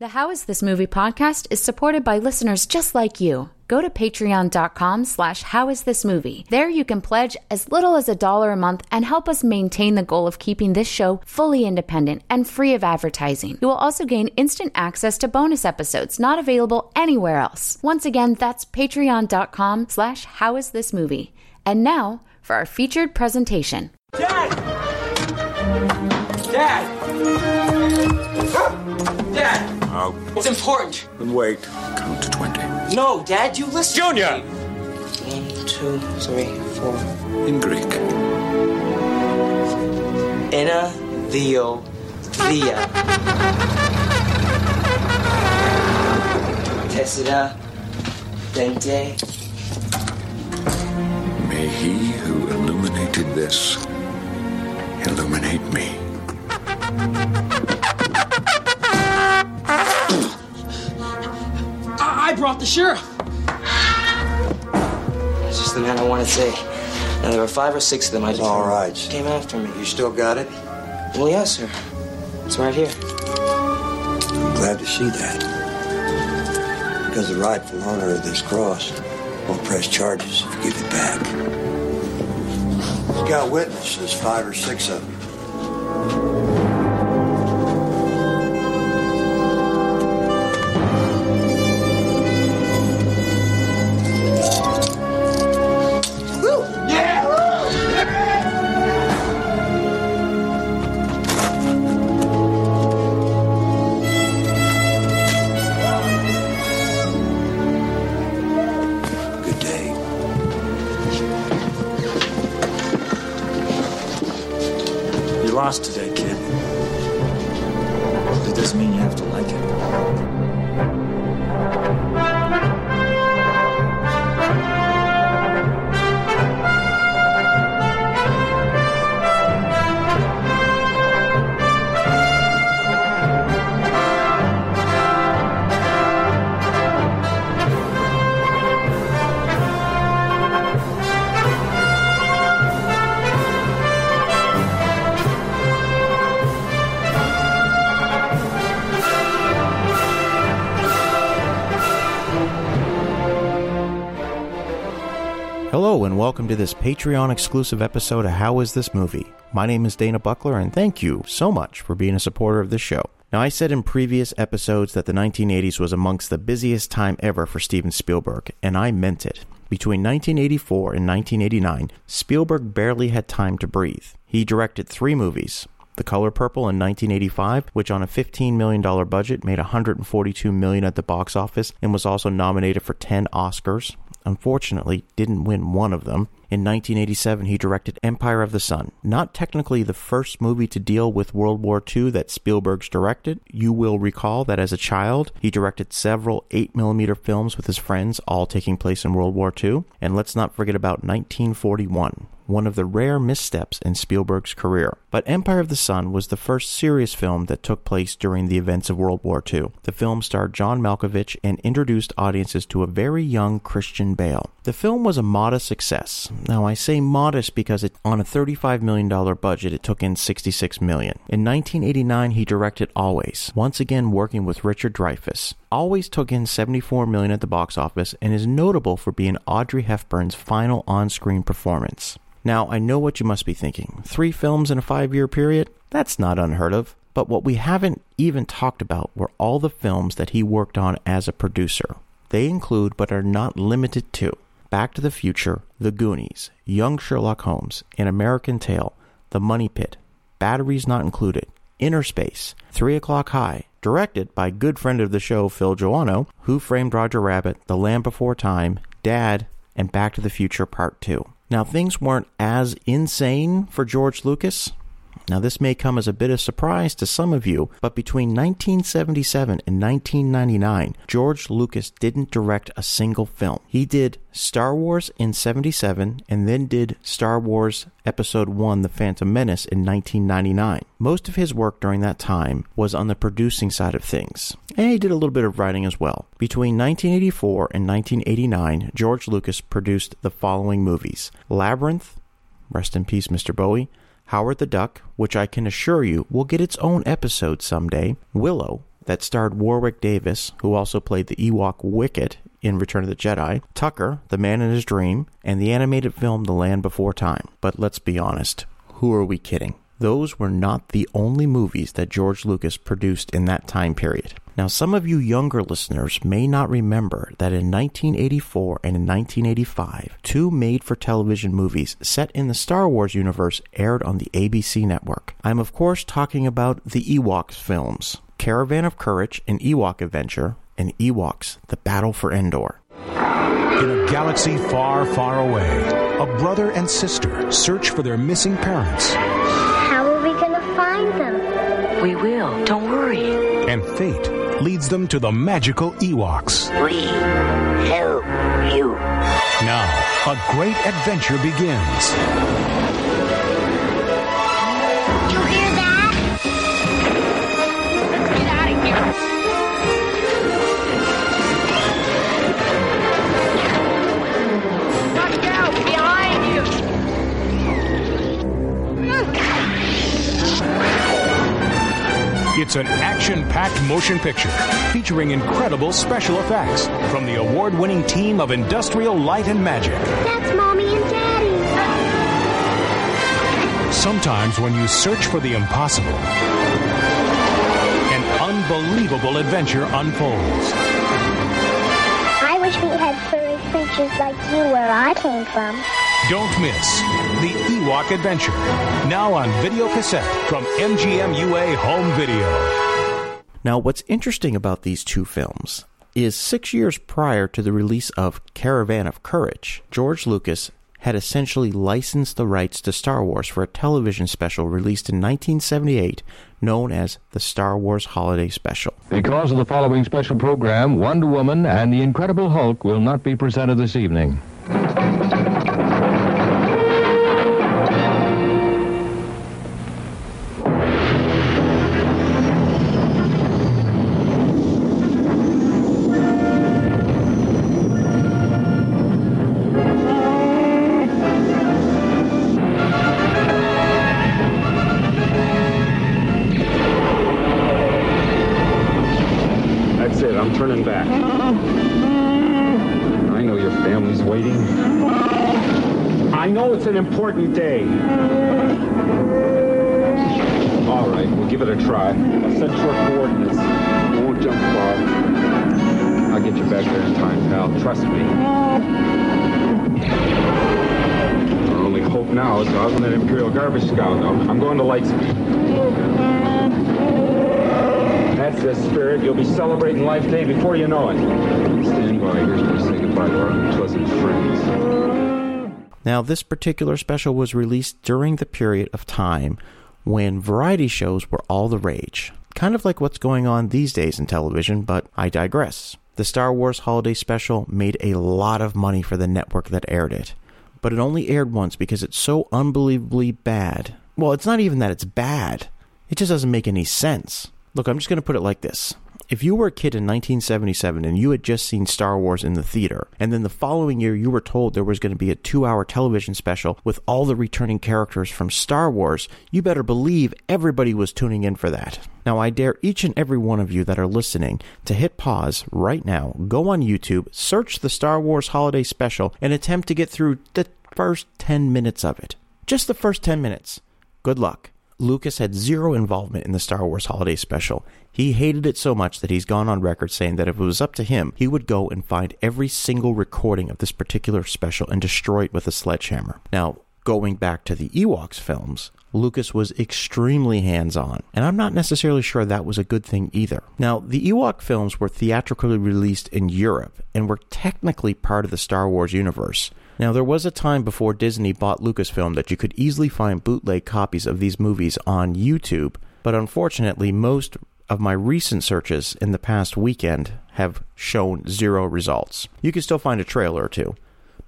The How Is This Movie podcast is supported by listeners just like you. Go to patreon.com slash howisThisMovie. There you can pledge as little as a dollar a month and help us maintain the goal of keeping this show fully independent and free of advertising. You will also gain instant access to bonus episodes not available anywhere else. Once again, that's patreon.com slash howisThisMovie. And now for our featured presentation. Dad! Dad! Dad! Oh, It's important. then wait. Count to 20. No, Dad, you listen. Junior! One, two, three, four. In Greek. Ena, Theo, Thea. Tessida, Dente. May he who illuminated this illuminate me. Brought the sheriff. That's just the man I want to say. Now, there were five or six of them. I just All right. came after me. You still got it? Well, yes, sir. It's right here. I'm glad to see that. Because the rightful owner of this cross won't press charges if you give it back. He's got witnesses, five or six of them. Hello, and welcome to this Patreon exclusive episode of How Is This Movie? My name is Dana Buckler, and thank you so much for being a supporter of this show. Now, I said in previous episodes that the 1980s was amongst the busiest time ever for Steven Spielberg, and I meant it. Between 1984 and 1989, Spielberg barely had time to breathe. He directed three movies. The Color Purple in 1985, which on a $15 million budget made $142 million at the box office and was also nominated for 10 Oscars unfortunately didn't win one of them. In 1987, he directed Empire of the Sun. Not technically the first movie to deal with World War II that Spielberg's directed. You will recall that as a child, he directed several 8mm films with his friends, all taking place in World War II. And let's not forget about 1941 one of the rare missteps in Spielberg's career. But Empire of the Sun was the first serious film that took place during the events of World War II. The film starred John Malkovich and introduced audiences to a very young Christian Bale. The film was a modest success. Now I say modest because it on a $35 million budget it took in 66 million. In 1989 he directed Always, once again working with Richard Dreyfuss. Always took in 74 million at the box office and is notable for being Audrey Hepburn's final on-screen performance. Now, I know what you must be thinking. Three films in a five year period? That's not unheard of. But what we haven't even talked about were all the films that he worked on as a producer. They include, but are not limited to, Back to the Future, The Goonies, Young Sherlock Holmes, An American Tail, The Money Pit, Batteries Not Included, Inner Space, Three O'Clock High, directed by good friend of the show Phil Joanou, Who Framed Roger Rabbit, The Land Before Time, Dad, and Back to the Future Part 2. Now, things weren't as insane for George Lucas. Now, this may come as a bit of surprise to some of you, but between 1977 and 1999, George Lucas didn't direct a single film. He did Star Wars in 77 and then did Star Wars Episode 1 The Phantom Menace in 1999. Most of his work during that time was on the producing side of things, and he did a little bit of writing as well. Between 1984 and 1989, George Lucas produced the following movies Labyrinth, rest in peace, Mr. Bowie. Howard the Duck, which I can assure you will get its own episode someday, Willow, that starred Warwick Davis, who also played the Ewok Wicket in Return of the Jedi, Tucker, the man in his dream, and the animated film The Land Before Time. But let's be honest, who are we kidding? Those were not the only movies that George Lucas produced in that time period. Now, some of you younger listeners may not remember that in 1984 and in 1985, two made for television movies set in the Star Wars universe aired on the ABC network. I'm, of course, talking about the Ewoks films Caravan of Courage, an Ewok adventure, and Ewoks, The Battle for Endor. In a galaxy far, far away, a brother and sister search for their missing parents. How are we going to find them? We will. Don't worry. And fate leads them to the magical Ewoks. We help you. Now, a great adventure begins. It's an action packed motion picture featuring incredible special effects from the award winning team of Industrial Light and Magic. That's Mommy and Daddy. Sometimes, when you search for the impossible, an unbelievable adventure unfolds. I wish we had furry creatures like you where I came from. Don't miss The Ewok Adventure, now on video cassette from MGM UA Home Video. Now, what's interesting about these two films is six years prior to the release of Caravan of Courage, George Lucas had essentially licensed the rights to Star Wars for a television special released in 1978 known as the Star Wars Holiday Special. Because of the following special program, Wonder Woman and the Incredible Hulk will not be presented this evening. I'm turning back. I know your family's waiting. I know it's an important day. All right, we'll give it a try. I'll set short coordinates. Won't jump far. I'll get you back there in time, pal. Trust me. Our only hope now is to outrun that Imperial garbage scow, though. I'm going to Lightspeed. The spirit. You'll be celebrating Life Day before you know it. Stand by. Here's where we say goodbye to our unpleasant friends. Now, this particular special was released during the period of time when variety shows were all the rage. Kind of like what's going on these days in television, but I digress. The Star Wars Holiday Special made a lot of money for the network that aired it, but it only aired once because it's so unbelievably bad. Well, it's not even that it's bad, it just doesn't make any sense. Look, I'm just going to put it like this. If you were a kid in 1977 and you had just seen Star Wars in the theater, and then the following year you were told there was going to be a two hour television special with all the returning characters from Star Wars, you better believe everybody was tuning in for that. Now, I dare each and every one of you that are listening to hit pause right now, go on YouTube, search the Star Wars Holiday Special, and attempt to get through the first 10 minutes of it. Just the first 10 minutes. Good luck. Lucas had zero involvement in the Star Wars Holiday Special. He hated it so much that he's gone on record saying that if it was up to him, he would go and find every single recording of this particular special and destroy it with a sledgehammer. Now, going back to the Ewoks films, Lucas was extremely hands on, and I'm not necessarily sure that was a good thing either. Now, the Ewok films were theatrically released in Europe and were technically part of the Star Wars universe. Now, there was a time before Disney bought Lucasfilm that you could easily find bootleg copies of these movies on YouTube, but unfortunately, most of my recent searches in the past weekend have shown zero results. You can still find a trailer or two,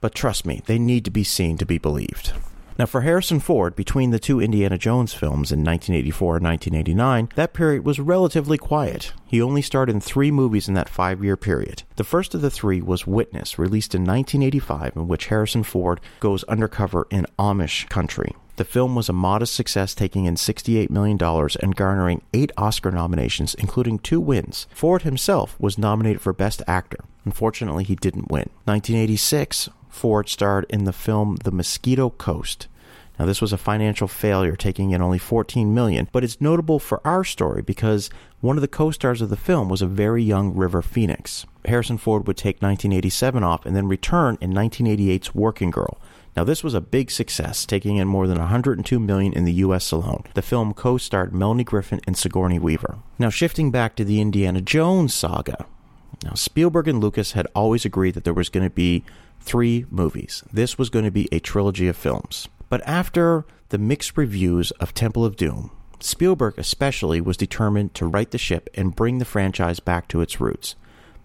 but trust me, they need to be seen to be believed. Now, for Harrison Ford, between the two Indiana Jones films in 1984 and 1989, that period was relatively quiet. He only starred in three movies in that five year period. The first of the three was Witness, released in 1985, in which Harrison Ford goes undercover in Amish country. The film was a modest success, taking in $68 million and garnering eight Oscar nominations, including two wins. Ford himself was nominated for Best Actor. Unfortunately, he didn't win. 1986, Ford starred in the film The Mosquito Coast. Now this was a financial failure taking in only 14 million, but it's notable for our story because one of the co-stars of the film was a very young River Phoenix. Harrison Ford would take 1987 off and then return in 1988's Working Girl. Now this was a big success, taking in more than 102 million in the US alone. The film co-starred Melanie Griffith and Sigourney Weaver. Now shifting back to the Indiana Jones saga. Now Spielberg and Lucas had always agreed that there was going to be three movies. This was going to be a trilogy of films. But after the mixed reviews of Temple of Doom, Spielberg especially was determined to right the ship and bring the franchise back to its roots,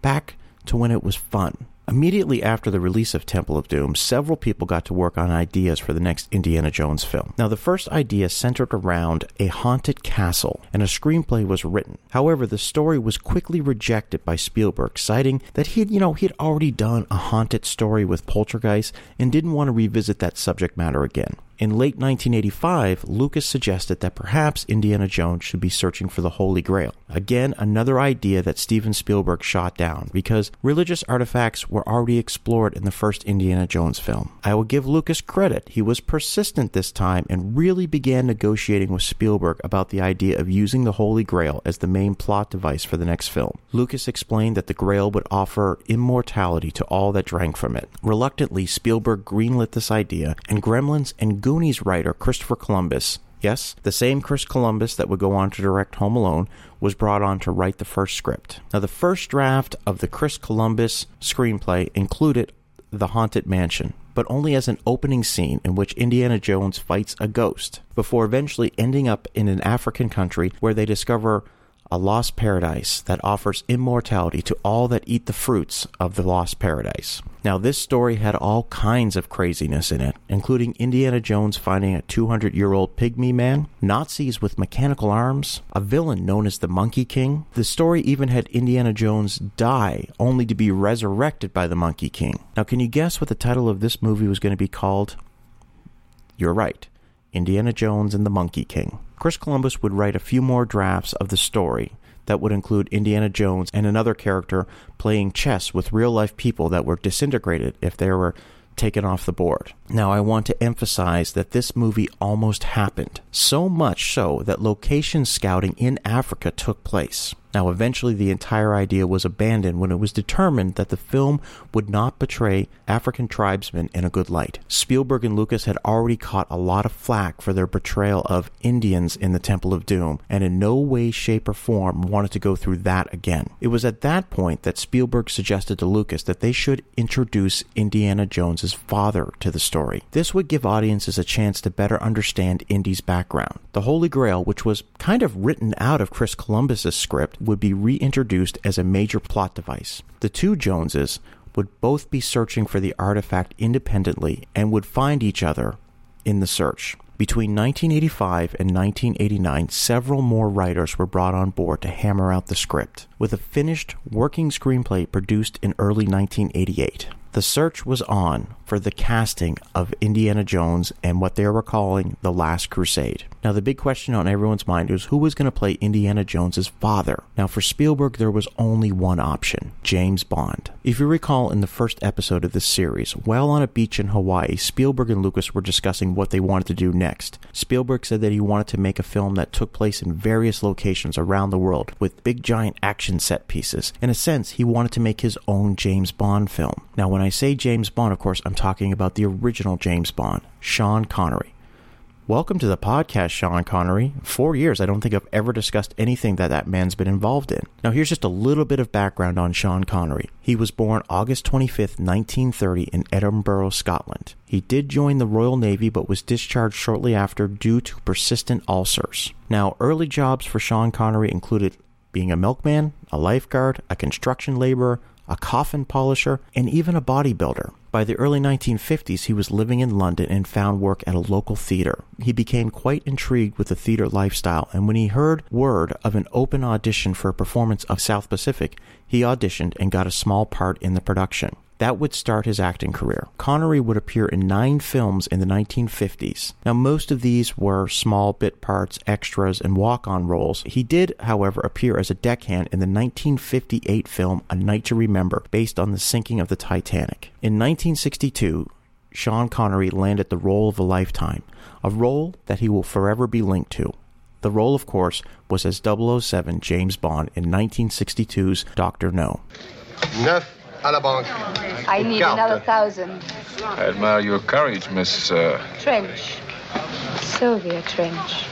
back to when it was fun. Immediately after the release of Temple of Doom, several people got to work on ideas for the next Indiana Jones film. Now, the first idea centered around a haunted castle, and a screenplay was written. However, the story was quickly rejected by Spielberg, citing that he'd, you know, he'd already done a haunted story with Poltergeist and didn't want to revisit that subject matter again. In late 1985, Lucas suggested that perhaps Indiana Jones should be searching for the Holy Grail. Again, another idea that Steven Spielberg shot down because religious artifacts were already explored in the first Indiana Jones film. I will give Lucas credit. He was persistent this time and really began negotiating with Spielberg about the idea of using the Holy Grail as the main plot device for the next film. Lucas explained that the Grail would offer immortality to all that drank from it. Reluctantly, Spielberg greenlit this idea, and Gremlins and Goonies writer Christopher Columbus, yes, the same Chris Columbus that would go on to direct Home Alone, was brought on to write the first script. Now, the first draft of the Chris Columbus screenplay included the Haunted Mansion, but only as an opening scene in which Indiana Jones fights a ghost, before eventually ending up in an African country where they discover a lost paradise that offers immortality to all that eat the fruits of the lost paradise. Now, this story had all kinds of craziness in it, including Indiana Jones finding a 200 year old pygmy man, Nazis with mechanical arms, a villain known as the Monkey King. The story even had Indiana Jones die only to be resurrected by the Monkey King. Now, can you guess what the title of this movie was going to be called? You're right Indiana Jones and the Monkey King. Chris Columbus would write a few more drafts of the story that would include Indiana Jones and another character playing chess with real life people that were disintegrated if they were taken off the board. Now, I want to emphasize that this movie almost happened, so much so that location scouting in Africa took place. Now, eventually, the entire idea was abandoned when it was determined that the film would not portray African tribesmen in a good light. Spielberg and Lucas had already caught a lot of flack for their portrayal of Indians in the Temple of Doom, and in no way, shape, or form wanted to go through that again. It was at that point that Spielberg suggested to Lucas that they should introduce Indiana Jones's father to the story. This would give audiences a chance to better understand Indy's background. The Holy Grail, which was kind of written out of Chris Columbus's script, would be reintroduced as a major plot device. The two Joneses would both be searching for the artifact independently and would find each other in the search. Between 1985 and 1989, several more writers were brought on board to hammer out the script, with a finished working screenplay produced in early 1988. The search was on for the casting of Indiana Jones and what they were calling The Last Crusade. Now, the big question on everyone's mind was who was going to play Indiana Jones's father? Now, for Spielberg, there was only one option James Bond. If you recall in the first episode of this series, while on a beach in Hawaii, Spielberg and Lucas were discussing what they wanted to do next. Spielberg said that he wanted to make a film that took place in various locations around the world with big giant action set pieces. In a sense, he wanted to make his own James Bond film. Now, when I say James Bond, of course, I'm talking about the original James Bond, Sean Connery. Welcome to the podcast, Sean Connery. Four years, I don't think I've ever discussed anything that that man's been involved in. Now, here's just a little bit of background on Sean Connery. He was born August 25th, 1930, in Edinburgh, Scotland. He did join the Royal Navy but was discharged shortly after due to persistent ulcers. Now, early jobs for Sean Connery included being a milkman, a lifeguard, a construction laborer, a coffin polisher, and even a bodybuilder. By the early 1950s, he was living in London and found work at a local theater. He became quite intrigued with the theater lifestyle, and when he heard word of an open audition for a performance of South Pacific, he auditioned and got a small part in the production. That would start his acting career. Connery would appear in nine films in the 1950s. Now, most of these were small bit parts, extras, and walk on roles. He did, however, appear as a deckhand in the 1958 film A Night to Remember, based on the sinking of the Titanic. In 1962, Sean Connery landed the role of a lifetime, a role that he will forever be linked to. The role, of course, was as 007 James Bond in 1962's Dr. No. Neuf à la banque. I need Carte. another thousand. I admire your courage, Miss. Uh, Trench. Sylvia Trench.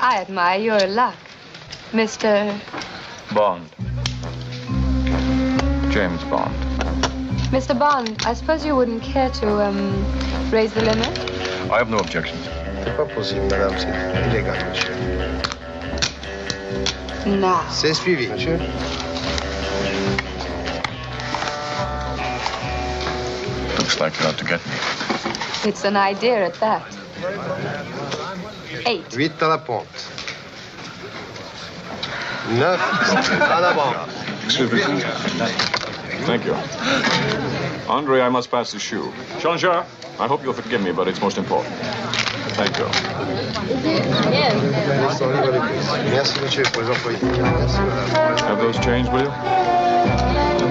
I admire your luck. Mr. Bond. James Bond. Mr. Bond, I suppose you wouldn't care to, um, raise the limit? I have no objections. C'est pas possible, madame. C'est illégal, monsieur. No. C'est suivi, monsieur. Looks like you're to get me. It's an idea at that. Eight. Huit à la ponte. Neuf à la banque. Excuse me. Thank you. Andre, I must pass the shoe. Jean-Jacques, I hope you'll forgive me, but it's most important. Thank you. Merci, monsieur, pour les employés. Merci, madame. Have those changed, will you?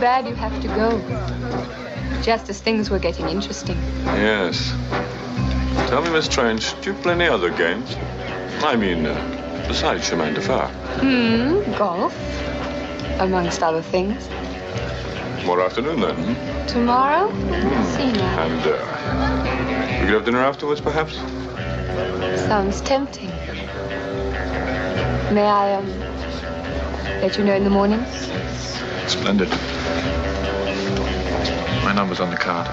Bad you have to go. Just as things were getting interesting. Yes. Tell me, Miss Trench, do you play any other games? I mean, uh, besides chemin de fer. Hmm, golf. Amongst other things. More afternoon, then. hmm? Tomorrow? See now. And, uh, we could have dinner afterwards, perhaps? Sounds tempting. May I, um, let you know in the morning? Splendid. My number's on the card.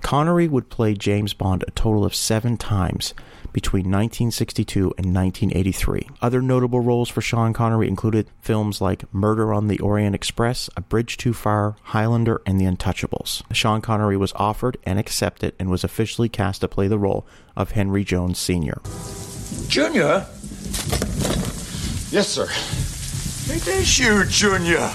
Connery would play James Bond a total of seven times between 1962 and 1983. Other notable roles for Sean Connery included films like Murder on the Orient Express, A Bridge Too Far, Highlander, and The Untouchables. Sean Connery was offered and accepted and was officially cast to play the role of Henry Jones Sr. Junior? Yes, sir. It is you, Junior.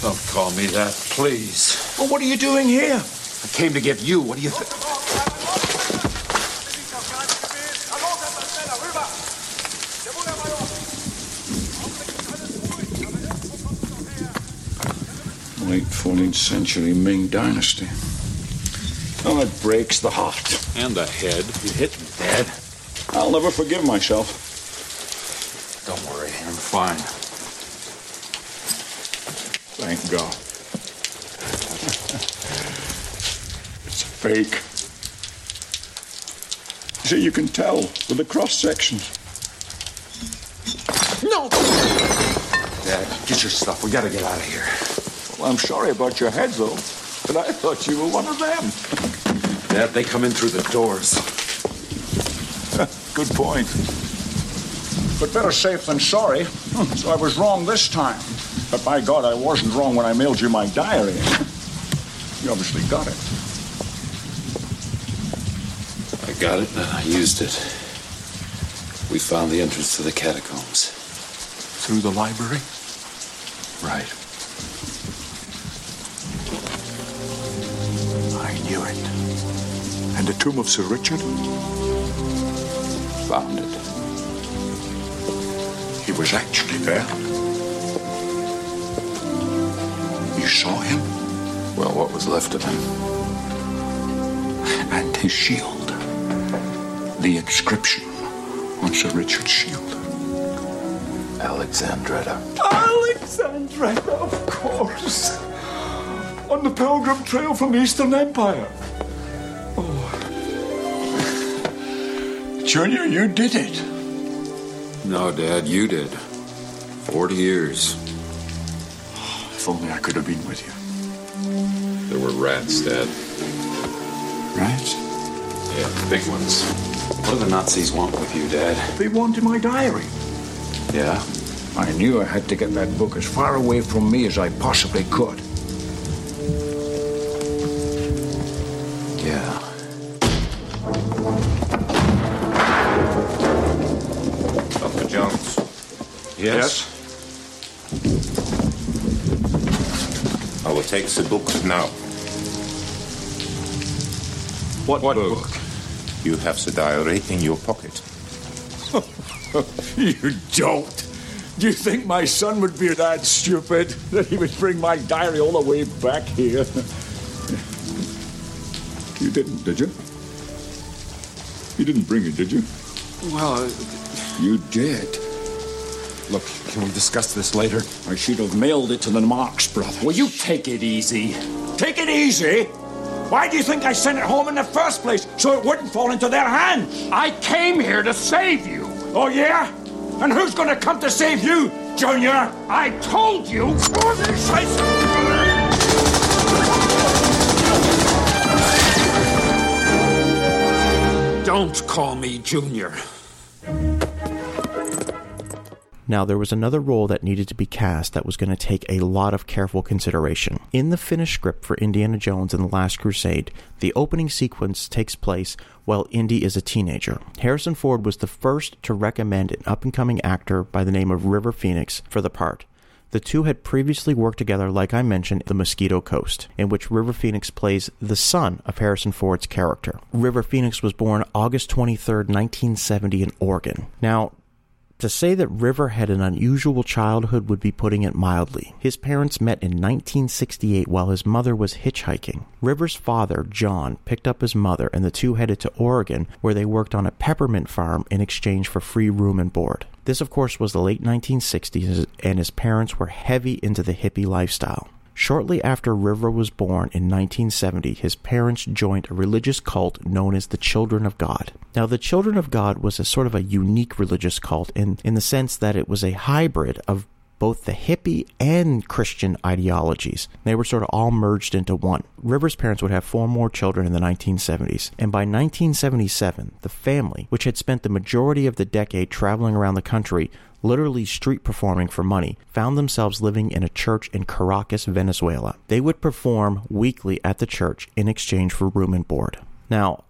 Don't call me that, please. Well, what are you doing here? I came to get you. What do you think? Late 14th century Ming Dynasty. Oh, it breaks the heart. And the head. You hit me, Dad. I'll never forgive myself. Don't worry, I'm fine. Thank God. it's fake. You see, you can tell with the cross sections. No! Dad, get your stuff. We gotta get out of here. Well, I'm sorry about your head, though. But I thought you were one of them. Dad, they come in through the doors. Good point. But better safe than sorry. Hmm, So I was wrong this time. But by God, I wasn't wrong when I mailed you my diary. You obviously got it. I got it and I used it. We found the entrance to the catacombs. Through the library? Right. And the tomb of Sir Richard? Found it. He was actually there. You saw him? Well, what was left of him? And his shield. The inscription on Sir Richard's shield. Alexandretta. Alexandretta, of course. On the pilgrim trail from the Eastern Empire. Junior, you did it. No, Dad, you did. 40 years. If only I could have been with you. There were rats, Dad. Rats? Yeah, big ones. What do the Nazis want with you, Dad? They wanted my diary. Yeah? I knew I had to get that book as far away from me as I possibly could. Yeah. Yes? I will take the book now. What, book? You have the diary in your pocket. you don't. Do you think my son would be that stupid that he would bring my diary all the way back here? You didn't, did you? You didn't bring it, did you? Well, uh, You did. Look, can we discuss this later? I should have mailed it to the Marx brothers. Will you take it easy? Take it easy? Why do you think I sent it home in the first place? So it wouldn't fall into their hands. I came here to save you. Oh, yeah? And who's going to come to save you, Junior? I told you. Don't call me Junior. Now, there was another role that needed to be cast that was going to take a lot of careful consideration. In the finished script for Indiana Jones and the Last Crusade, the opening sequence takes place while Indy is a teenager. Harrison Ford was the first to recommend an up and coming actor by the name of River Phoenix for the part. The two had previously worked together, like I mentioned, The Mosquito Coast, in which River Phoenix plays the son of Harrison Ford's character. River Phoenix was born August 23, 1970, in Oregon. Now, to say that River had an unusual childhood would be putting it mildly. His parents met in 1968 while his mother was hitchhiking. River's father, John, picked up his mother and the two headed to Oregon where they worked on a peppermint farm in exchange for free room and board. This, of course, was the late 1960s and his parents were heavy into the hippie lifestyle. Shortly after River was born in 1970, his parents joined a religious cult known as the Children of God. Now, the Children of God was a sort of a unique religious cult in, in the sense that it was a hybrid of both the hippie and Christian ideologies. They were sort of all merged into one. River's parents would have four more children in the 1970s, and by 1977, the family, which had spent the majority of the decade traveling around the country, literally street performing for money, found themselves living in a church in Caracas, Venezuela. They would perform weekly at the church in exchange for room and board. Now,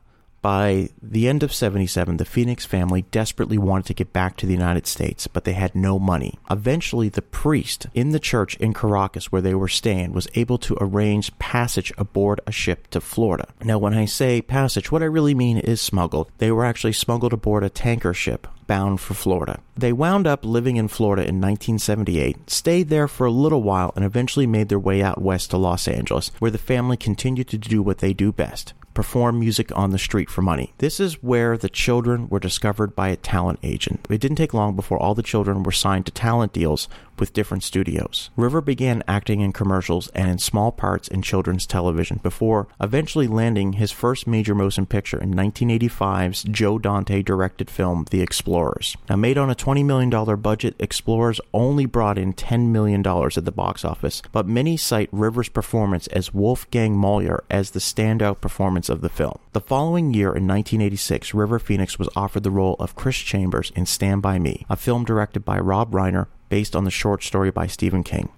by the end of 77, the Phoenix family desperately wanted to get back to the United States, but they had no money. Eventually, the priest in the church in Caracas where they were staying was able to arrange passage aboard a ship to Florida. Now, when I say passage, what I really mean is smuggled. They were actually smuggled aboard a tanker ship bound for Florida. They wound up living in Florida in 1978, stayed there for a little while, and eventually made their way out west to Los Angeles, where the family continued to do what they do best perform music on the street for money. This is where the children were discovered by a talent agent. It didn't take long before all the children were signed to talent deals with different studios. River began acting in commercials and in small parts in children's television before eventually landing his first major motion picture in 1985's Joe Dante directed film The Explorers. Now made on a $20 million budget, Explorers only brought in $10 million at the box office, but many cite River's performance as Wolfgang Moyer as the standout performance of the film. The following year in 1986, River Phoenix was offered the role of Chris Chambers in Stand By Me, a film directed by Rob Reiner based on the short story by Stephen King.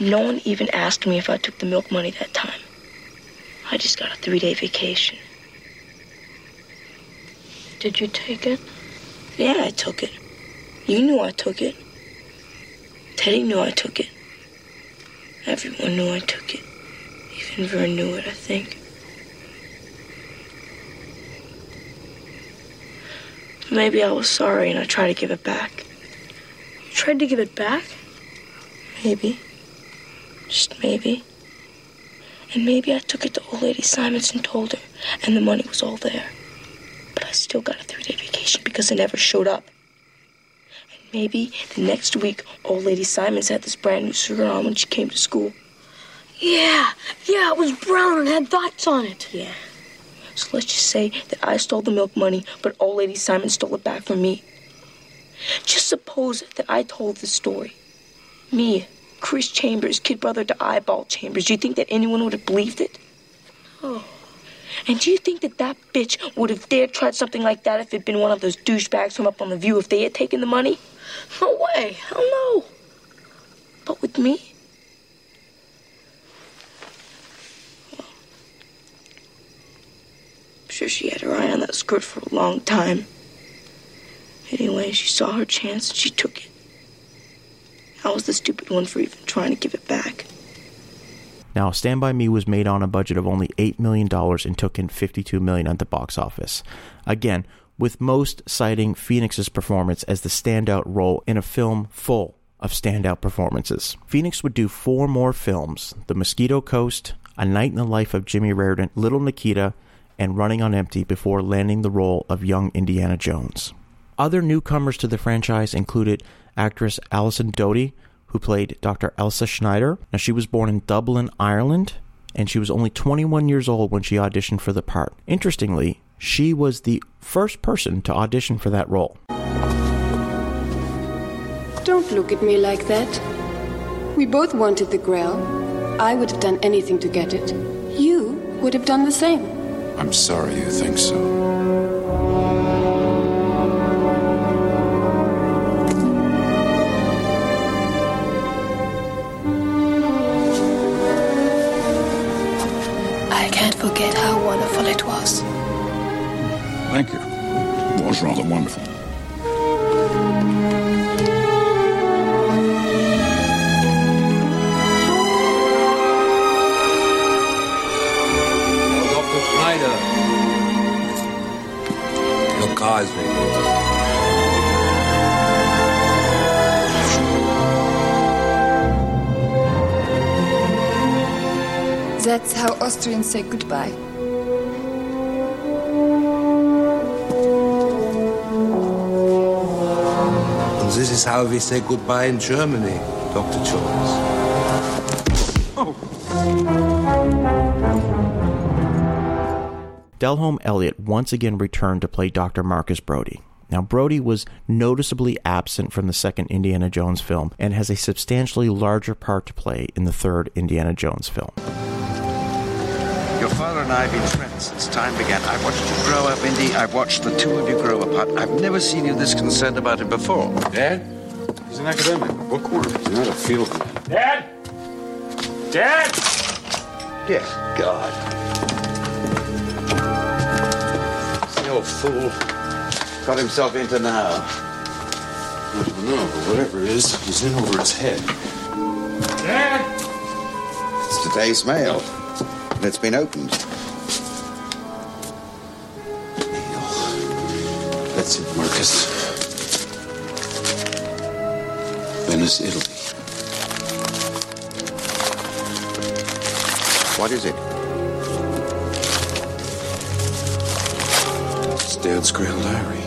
No one even asked me if I took the milk money that time. I just got a three day vacation. Did you take it? Yeah, I took it. You knew I took it. Teddy knew I took it. Everyone knew I took it. Even Vern knew it, I think. Maybe I was sorry and I tried to give it back. Tried to give it back? Maybe. Just maybe. And maybe I took it to old lady Simons and told her, and the money was all there. But I still got a three day vacation because it never showed up. And maybe the next week, old lady Simons had this brand new sugar on when she came to school. Yeah, yeah, it was brown and had dots on it. Yeah. So let's just say that I stole the milk money, but old lady Simon stole it back from me. Just suppose that I told the story. Me, Chris Chambers, kid brother to Eyeball Chambers. Do you think that anyone would have believed it? Oh. And do you think that that bitch would have dared tried something like that if it'd been one of those douchebags from up on the view if they had taken the money? No way. Hell no. But with me? I'm sure she had her eye on that skirt for a long time. Anyway, she saw her chance and she took it. I was the stupid one for even trying to give it back. Now, Stand By Me was made on a budget of only $8 million and took in 52 million at the box office. Again, with most citing Phoenix's performance as the standout role in a film full of standout performances. Phoenix would do four more films The Mosquito Coast, A Night in the Life of Jimmy Reardon, Little Nikita, and Running on Empty before landing the role of young Indiana Jones. Other newcomers to the franchise included actress Alison Doody, who played Dr. Elsa Schneider. Now, she was born in Dublin, Ireland, and she was only 21 years old when she auditioned for the part. Interestingly, she was the first person to audition for that role. Don't look at me like that. We both wanted the Grail. I would have done anything to get it. You would have done the same. I'm sorry you think so. I can't forget how wonderful it was. Thank you. It was rather wonderful. Dr. Schneider. Your car is ready. That's how Austrians say goodbye. And this is how we say goodbye in Germany, Dr. Jones. Denholm Elliott once again returned to play Dr. Marcus Brody. Now, Brody was noticeably absent from the second Indiana Jones film and has a substantially larger part to play in the third Indiana Jones film. Your father and I have been friends since time began. I've watched you grow up, Indy. I've watched the two of you grow apart. I've never seen you this concerned about him before. Dad? He's an academic, a bookworm. He's not a field man. Dad? Dad? Dear God. The old fool got himself into now. I don't know, but whatever it is, he's in over his head. Dad? It's today's mail. And it's been opened. That's it, Marcus. Venice, Italy. What is it? It's Dad's Grail Diary.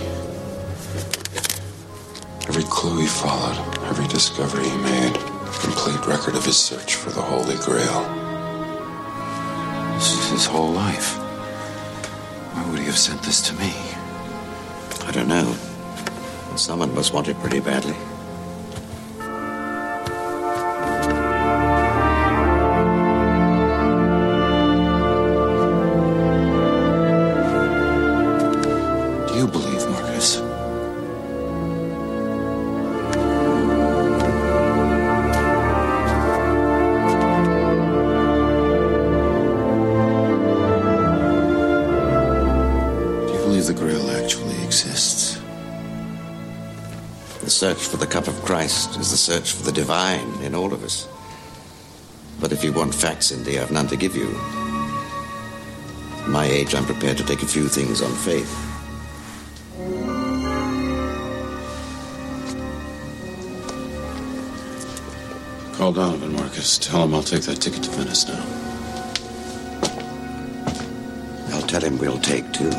Every clue he followed, every discovery he made, complete record of his search for the Holy Grail. His whole life. Why would he have sent this to me? I don't know. Someone must want it pretty badly. Search for the cup of Christ is the search for the divine in all of us. But if you want facts, Indy, I've none to give you. At my age, I'm prepared to take a few things on faith. Call Donovan, Marcus. Tell him I'll take that ticket to Venice now. I'll tell him we'll take two.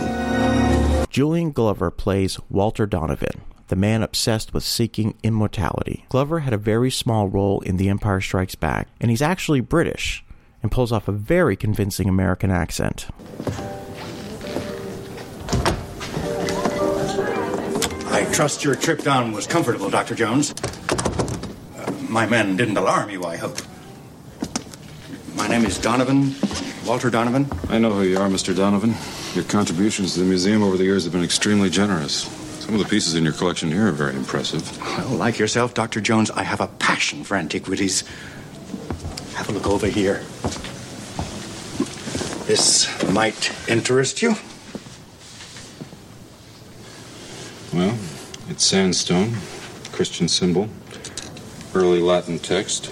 Julian Glover plays Walter Donovan, the man obsessed with seeking immortality. Glover had a very small role in The Empire Strikes Back, and he's actually British and pulls off a very convincing American accent. I trust your trip down was comfortable, Dr. Jones. Uh, my men didn't alarm you, I hope. My name is Donovan, Walter Donovan. I know who you are, Mr. Donovan. Your contributions to the museum over the years have been extremely generous. Some of the pieces in your collection here are very impressive. Well, like yourself, Dr. Jones, I have a passion for antiquities. Have a look over here. This might interest you. Well, it's sandstone, Christian symbol, early Latin text,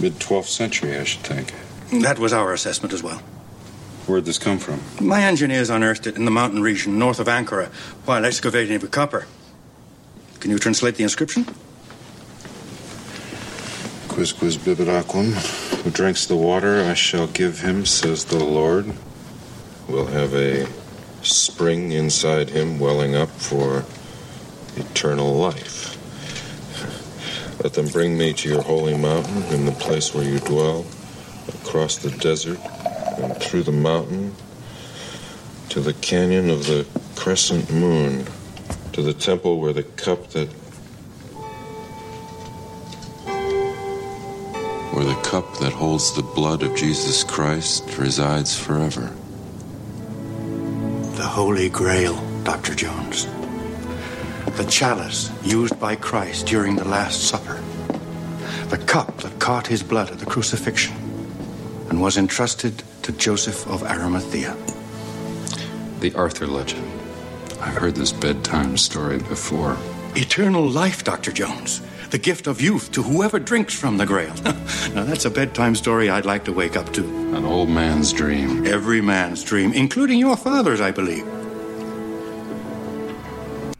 mid 12th century, I should think. That was our assessment as well. Where'd this come from? My engineers unearthed it in the mountain region north of Ankara while excavating for copper. Can you translate the inscription? Quis quis bibit aquam. Who drinks the water I shall give him, says the Lord. Will have a spring inside him welling up for eternal life. Let them bring me to your holy mountain in the place where you dwell, across the desert and through the mountain to the canyon of the crescent moon, to the temple where the cup that where the cup that holds the blood of Jesus Christ resides forever. The Holy Grail, Dr. Jones. The chalice used by Christ during the Last Supper. The cup that caught his blood at the crucifixion and was entrusted to Joseph of Arimathea. The Arthur legend. I've heard this bedtime story before. Eternal life, Dr. Jones. The gift of youth to whoever drinks from the Grail. now, that's a bedtime story I'd like to wake up to. An old man's dream. Every man's dream, including your father's, I believe.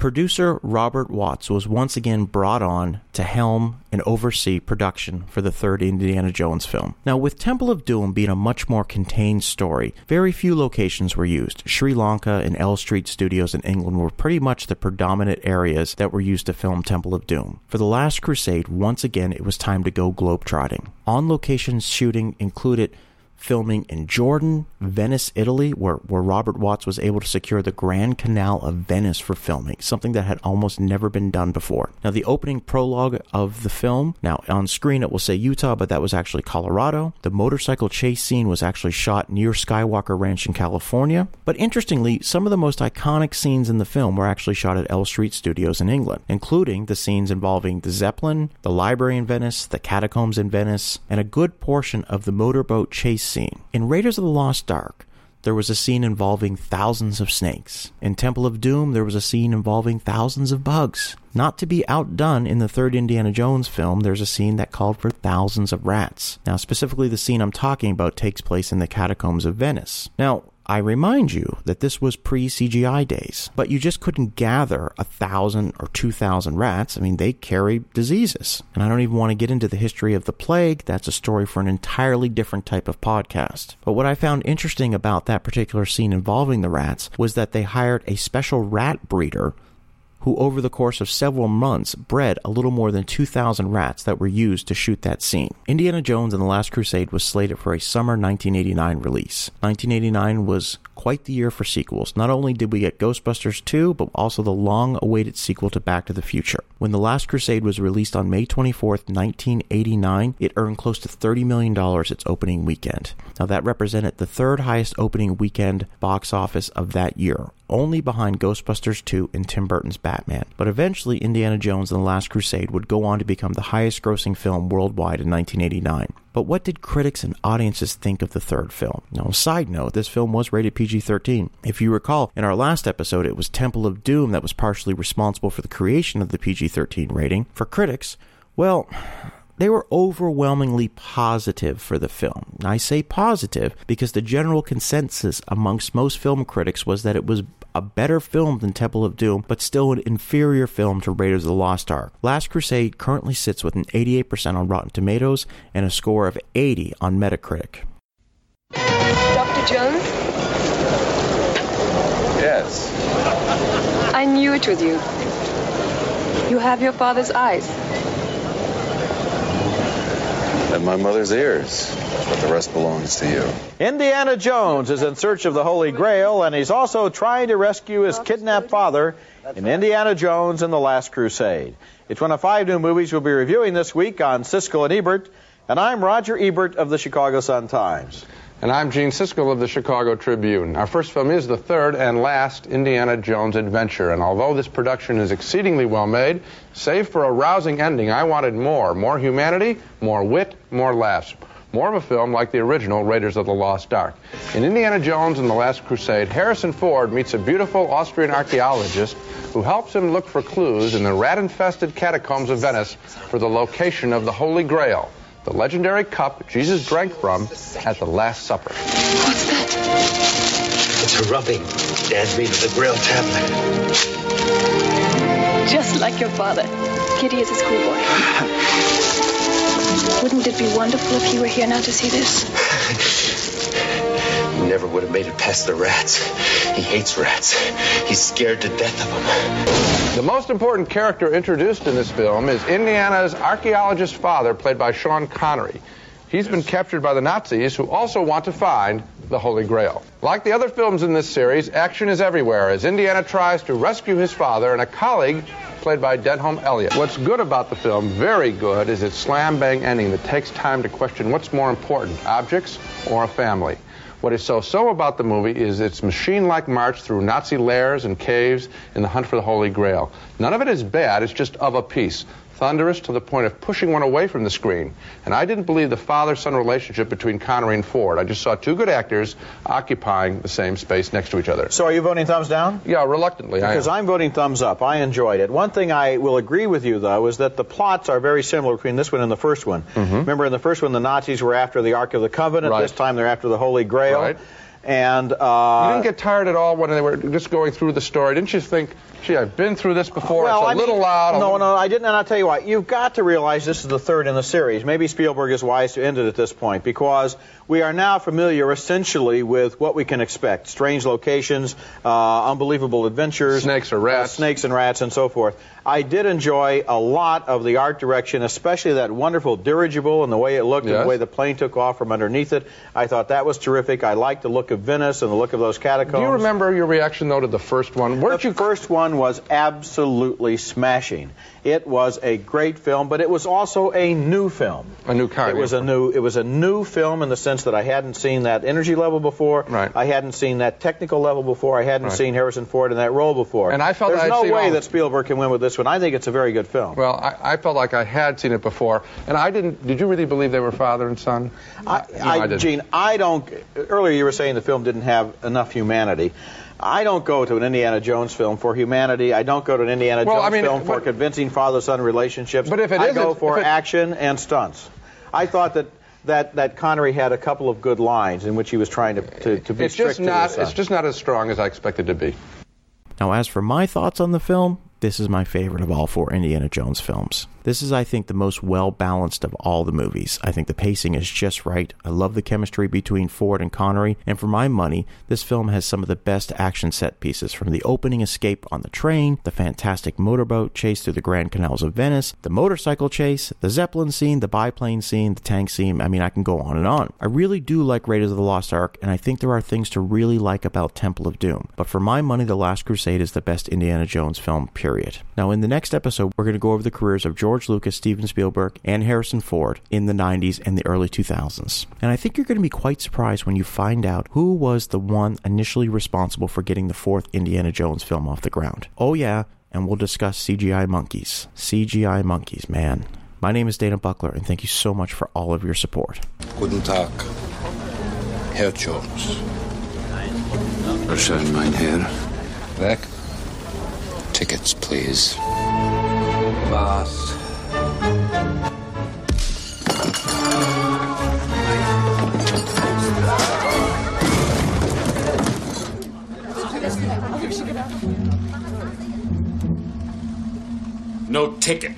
Producer Robert Watts was once again brought on to helm and oversee production for the third Indiana Jones film. Now, with Temple of Doom being a much more contained story, very few locations were used. Sri Lanka and Elstree Studios in England were pretty much the predominant areas that were used to film Temple of Doom. For The Last Crusade, once again, it was time to go globetrotting. On location shooting included filming in Jordan, Venice, Italy, where, where Robert Watts was able to secure the Grand Canal of Venice for filming, something that had almost never been done before. Now, the opening prologue of the film, now on screen it will say Utah, but that was actually Colorado. The motorcycle chase scene was actually shot near Skywalker Ranch in California. But interestingly, some of the most iconic scenes in the film were actually shot at Elstree Studios in England, including the scenes involving the Zeppelin, the library in Venice, the catacombs in Venice, and a good portion of the motorboat chase scene. In Raiders of the Lost Ark, there was a scene involving thousands of snakes. In Temple of Doom, there was a scene involving thousands of bugs. Not to be outdone in the third Indiana Jones film, there's a scene that called for thousands of rats. Now, specifically, the scene I'm talking about takes place in the catacombs of Venice. Now, I remind you that this was pre CGI days, but you just couldn't gather a thousand or two thousand rats. I mean, they carry diseases. And I don't even want to get into the history of the plague. That's a story for an entirely different type of podcast. But what I found interesting about that particular scene involving the rats was that they hired a special rat breeder who over the course of several months bred a little more than 2,000 rats that were used to shoot that scene. Indiana Jones and the Last Crusade was slated for a summer 1989 release. 1989 was quite the year for sequels. Not only did we get Ghostbusters 2, but also the long awaited sequel to Back to the Future. When The Last Crusade was released on May 24th, 1989, it earned close to $30 million its opening weekend. Now, that represented the third highest opening weekend box office of that year, only behind Ghostbusters 2 and Tim Burton's Batman. But eventually, Indiana Jones and the Last Crusade would go on to become the highest grossing film worldwide in 1989. But what did critics and audiences think of the third film? Now, side note, this film was rated PG 13. If you recall, in our last episode, it was Temple of Doom that was partially responsible for the creation of the PG 13 rating. For critics, well, they were overwhelmingly positive for the film. I say positive because the general consensus amongst most film critics was that it was a better film than Temple of Doom, but still an inferior film to Raiders of the Lost Ark. Last Crusade currently sits with an 88% on Rotten Tomatoes and a score of 80 on Metacritic. Dr. Jones? Yes. I knew it was you. You have your father's eyes. And my mother's ears. But the rest belongs to you. Indiana Jones is in search of the Holy Grail, and he's also trying to rescue his kidnapped father in Indiana Jones and the Last Crusade. It's one of five new movies we'll be reviewing this week on Siskel and Ebert, and I'm Roger Ebert of the Chicago Sun-Times. And I'm Gene Siskel of the Chicago Tribune. Our first film is the third and last Indiana Jones adventure, and although this production is exceedingly well made, save for a rousing ending, I wanted more. More humanity, more wit, more laughs. more of a film like the original Raiders of the Lost Ark. In Indiana Jones and the Last Crusade, Harrison Ford meets a beautiful Austrian archaeologist who helps him look for clues in the rat infested catacombs of Venice for the location of the Holy Grail, the legendary cup Jesus drank from at the Last Supper. What's that? It's a rubbing. Dad made of the Grail tablet. Just like your father. Kitty is a schoolboy. Wouldn't it be wonderful if he were here now to see this? Never would have made it past the rats. He hates rats. He's scared to death of them. The most important character introduced in this film is Indiana's archaeologist father, played by Sean Connery. He's been captured by the Nazis, who also want to find the Holy Grail. Like the other films in this series, action is everywhere as Indiana tries to rescue his father and a colleague played by Denholm Elliott. What's good about the film, very good, is its slam bang ending that takes time to question what's more important, objects or a family. What is so so about the movie is its machine like march through Nazi lairs and caves in the hunt for the Holy Grail. None of it is bad, it's just of a piece thunderous to the point of pushing one away from the screen. And I didn't believe the father son relationship between Connery and Ford. I just saw two good actors occupying the same space next to each other. So are you voting thumbs down? Yeah, reluctantly. Because I'm voting thumbs up. I enjoyed it. One thing I will agree with you, though, is that the plots are very similar between this one and the first one. Mm-hmm. Remember, in the first one, the Nazis were after the Ark of the Covenant. Right. This time, they're after the Holy Grail. Right. And uh, you didn't get tired at all when they were just going through the story. Didn't you think, gee, I've been through this before. Well, it's a I mean, little loud. a No, no, I didn't. And I'll tell you what. You've got to realize this is the third in the series. Maybe Spielberg is wise to end it at this point because we are now familiar essentially with what we can expect: strange locations, uh, unbelievable adventures, snakes or rats, snakes and rats, and so forth. I did enjoy a lot of the art direction, especially that wonderful dirigible and the way it looked and the way the plane took off from underneath it. I thought that was terrific. I liked the look of Venice and the look of those catacombs. Do you remember your reaction though to the first one? Weren't the you? first one was absolutely smashing. It was a great film, but it was also a new film. A new kind. It was a new. It was a new film in the sense that I hadn't seen that energy level before. Right. I hadn't seen that technical level before. I hadn't Right. seen Harrison Ford in that role before. And I felt there's no way all- that Spielberg can win with this one. I think it's a very good film. Well, I, I felt like I had seen it before, and I didn't. Did you really believe they were father and son? I, No, I, I didn't. Gene, I don't. Earlier, you were saying the film didn't have enough humanity. I don't go to an Indiana Jones film for humanity. I don't go to an Indiana Well, Jones I mean, film for but- convincing father-son relationships. But if it I go for it- action and stunts. I thought that. That, that Connery had a couple of good lines in which he was trying to, to, to be It's strict just to not. his son. It's just not as strong as I expected it to be. Now, as for my thoughts on the film, this is my favorite of all four Indiana Jones films. This is, I think, the most well balanced of all the movies. I think the pacing is just right. I love the chemistry between Ford and Connery, and for my money, this film has some of the best action set pieces from the opening escape on the train, the fantastic motorboat chase through the Grand Canals of Venice, the motorcycle chase, the Zeppelin scene, the biplane scene, the tank scene. I mean, I can go on and on. I really do like Raiders of the Lost Ark, and I think there are things to really like about Temple of Doom. But for my money, The Last Crusade is the best Indiana Jones film, period. Now, in the next episode, we're going to go over the careers of George Lucas, Steven Spielberg, and Harrison Ford in the 90s and the early 2000s. And I think you're going to be quite surprised when you find out who was the one initially responsible for getting the fourth Indiana Jones film off the ground. Oh, yeah, and we'll discuss CGI monkeys. CGI monkeys, man. My name is Dana Buckler, and thank you so much for all of your support. Guten Tag, Herr Jones. Erscheinen, mein Herr. Weg. Tickets, please. Was? No ticket.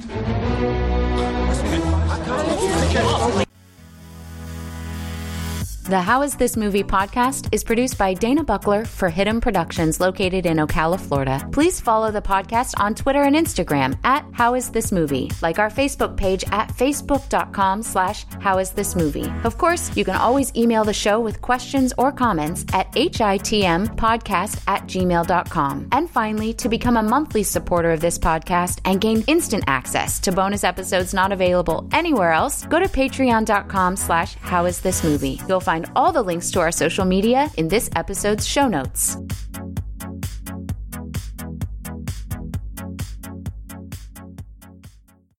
The How Is This Movie podcast is produced by Dana Buckler for Hidden Productions located in Ocala, Florida. Please follow the podcast on Twitter and Instagram at How Is This Movie, like our Facebook page at facebook.com slash How Is This Movie. Of course, you can always email the show with questions or comments at hitmpodcast at gmail.com. And finally, to become a monthly supporter of this podcast and gain instant access to bonus episodes not available anywhere else, go to patreon.com slash How Is This Movie. You'll find all the links to our social media in this episode's show notes.